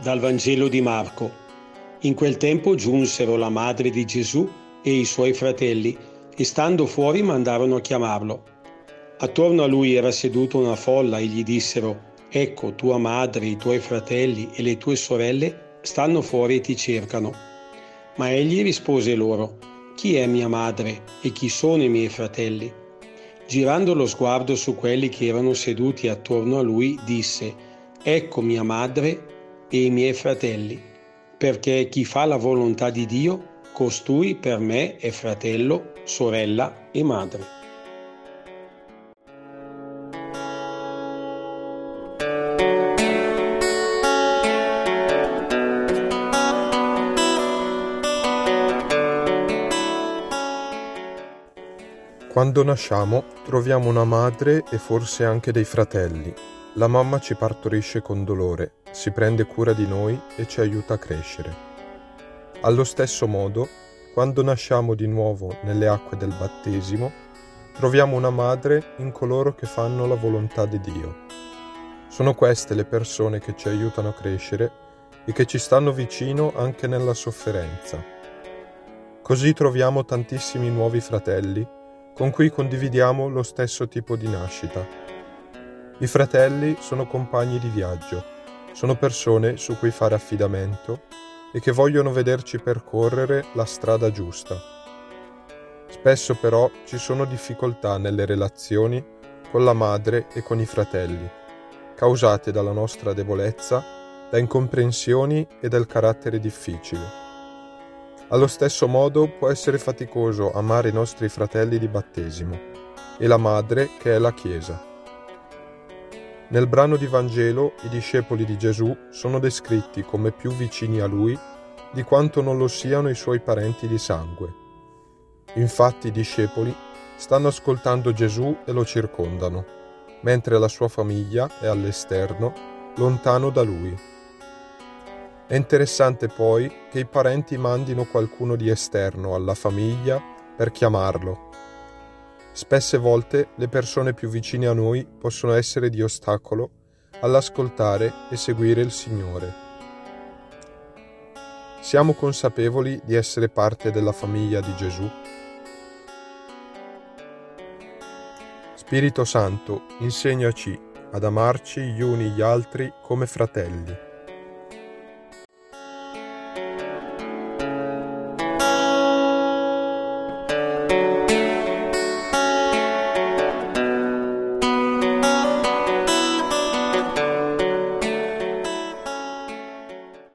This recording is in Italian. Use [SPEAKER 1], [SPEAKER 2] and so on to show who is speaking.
[SPEAKER 1] Dal Vangelo di Marco. In quel tempo giunsero la madre di Gesù e i suoi fratelli e stando fuori mandarono a chiamarlo. Attorno a lui era seduta una folla e gli dissero, Ecco tua madre, i tuoi fratelli e le tue sorelle stanno fuori e ti cercano. Ma egli rispose loro, Chi è mia madre e chi sono i miei fratelli? Girando lo sguardo su quelli che erano seduti attorno a lui, disse, Ecco mia madre e i miei fratelli, perché chi fa la volontà di Dio, costui per me è fratello, sorella e madre.
[SPEAKER 2] Quando nasciamo troviamo una madre e forse anche dei fratelli. La mamma ci partorisce con dolore, si prende cura di noi e ci aiuta a crescere. Allo stesso modo, quando nasciamo di nuovo nelle acque del battesimo, troviamo una madre in coloro che fanno la volontà di Dio. Sono queste le persone che ci aiutano a crescere e che ci stanno vicino anche nella sofferenza. Così troviamo tantissimi nuovi fratelli con cui condividiamo lo stesso tipo di nascita. I fratelli sono compagni di viaggio, sono persone su cui fare affidamento e che vogliono vederci percorrere la strada giusta. Spesso però ci sono difficoltà nelle relazioni con la madre e con i fratelli, causate dalla nostra debolezza, da incomprensioni e dal carattere difficile. Allo stesso modo può essere faticoso amare i nostri fratelli di battesimo e la madre che è la Chiesa. Nel brano di Vangelo i discepoli di Gesù sono descritti come più vicini a lui di quanto non lo siano i suoi parenti di sangue. Infatti i discepoli stanno ascoltando Gesù e lo circondano, mentre la sua famiglia è all'esterno, lontano da lui. È interessante poi che i parenti mandino qualcuno di esterno alla famiglia per chiamarlo. Spesse volte le persone più vicine a noi possono essere di ostacolo all'ascoltare e seguire il Signore. Siamo consapevoli di essere parte della famiglia di Gesù? Spirito Santo, insegnaci ad amarci gli uni gli altri come fratelli